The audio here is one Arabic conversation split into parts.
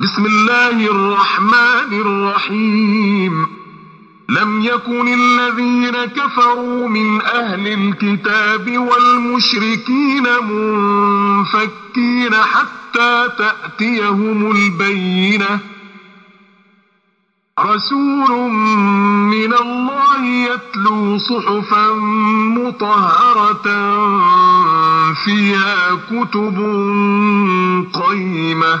بسم الله الرحمن الرحيم. لم يكن الذين كفروا من أهل الكتاب والمشركين منفكين حتى تأتيهم البينة. رسول من الله يتلو صحفا مطهرة فيها كتب قيمة.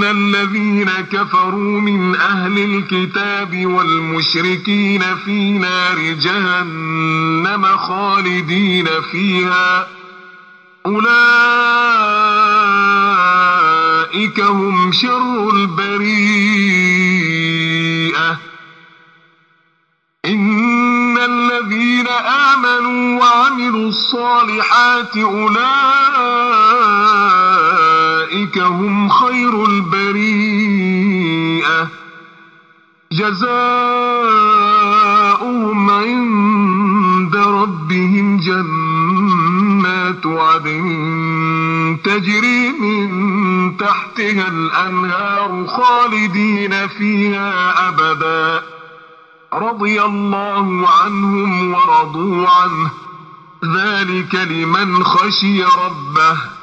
إن الذين كفروا من أهل الكتاب والمشركين في نار جهنم خالدين فيها أولئك هم شر البريئة إن الذين آمنوا وعملوا الصالحات أولئك هم خير البريئة. جزاؤهم عند ربهم جنات عدن تجري من تحتها الأنهار خالدين فيها أبدا. رضي الله عنهم ورضوا عنه. ذلك لمن خشي ربه.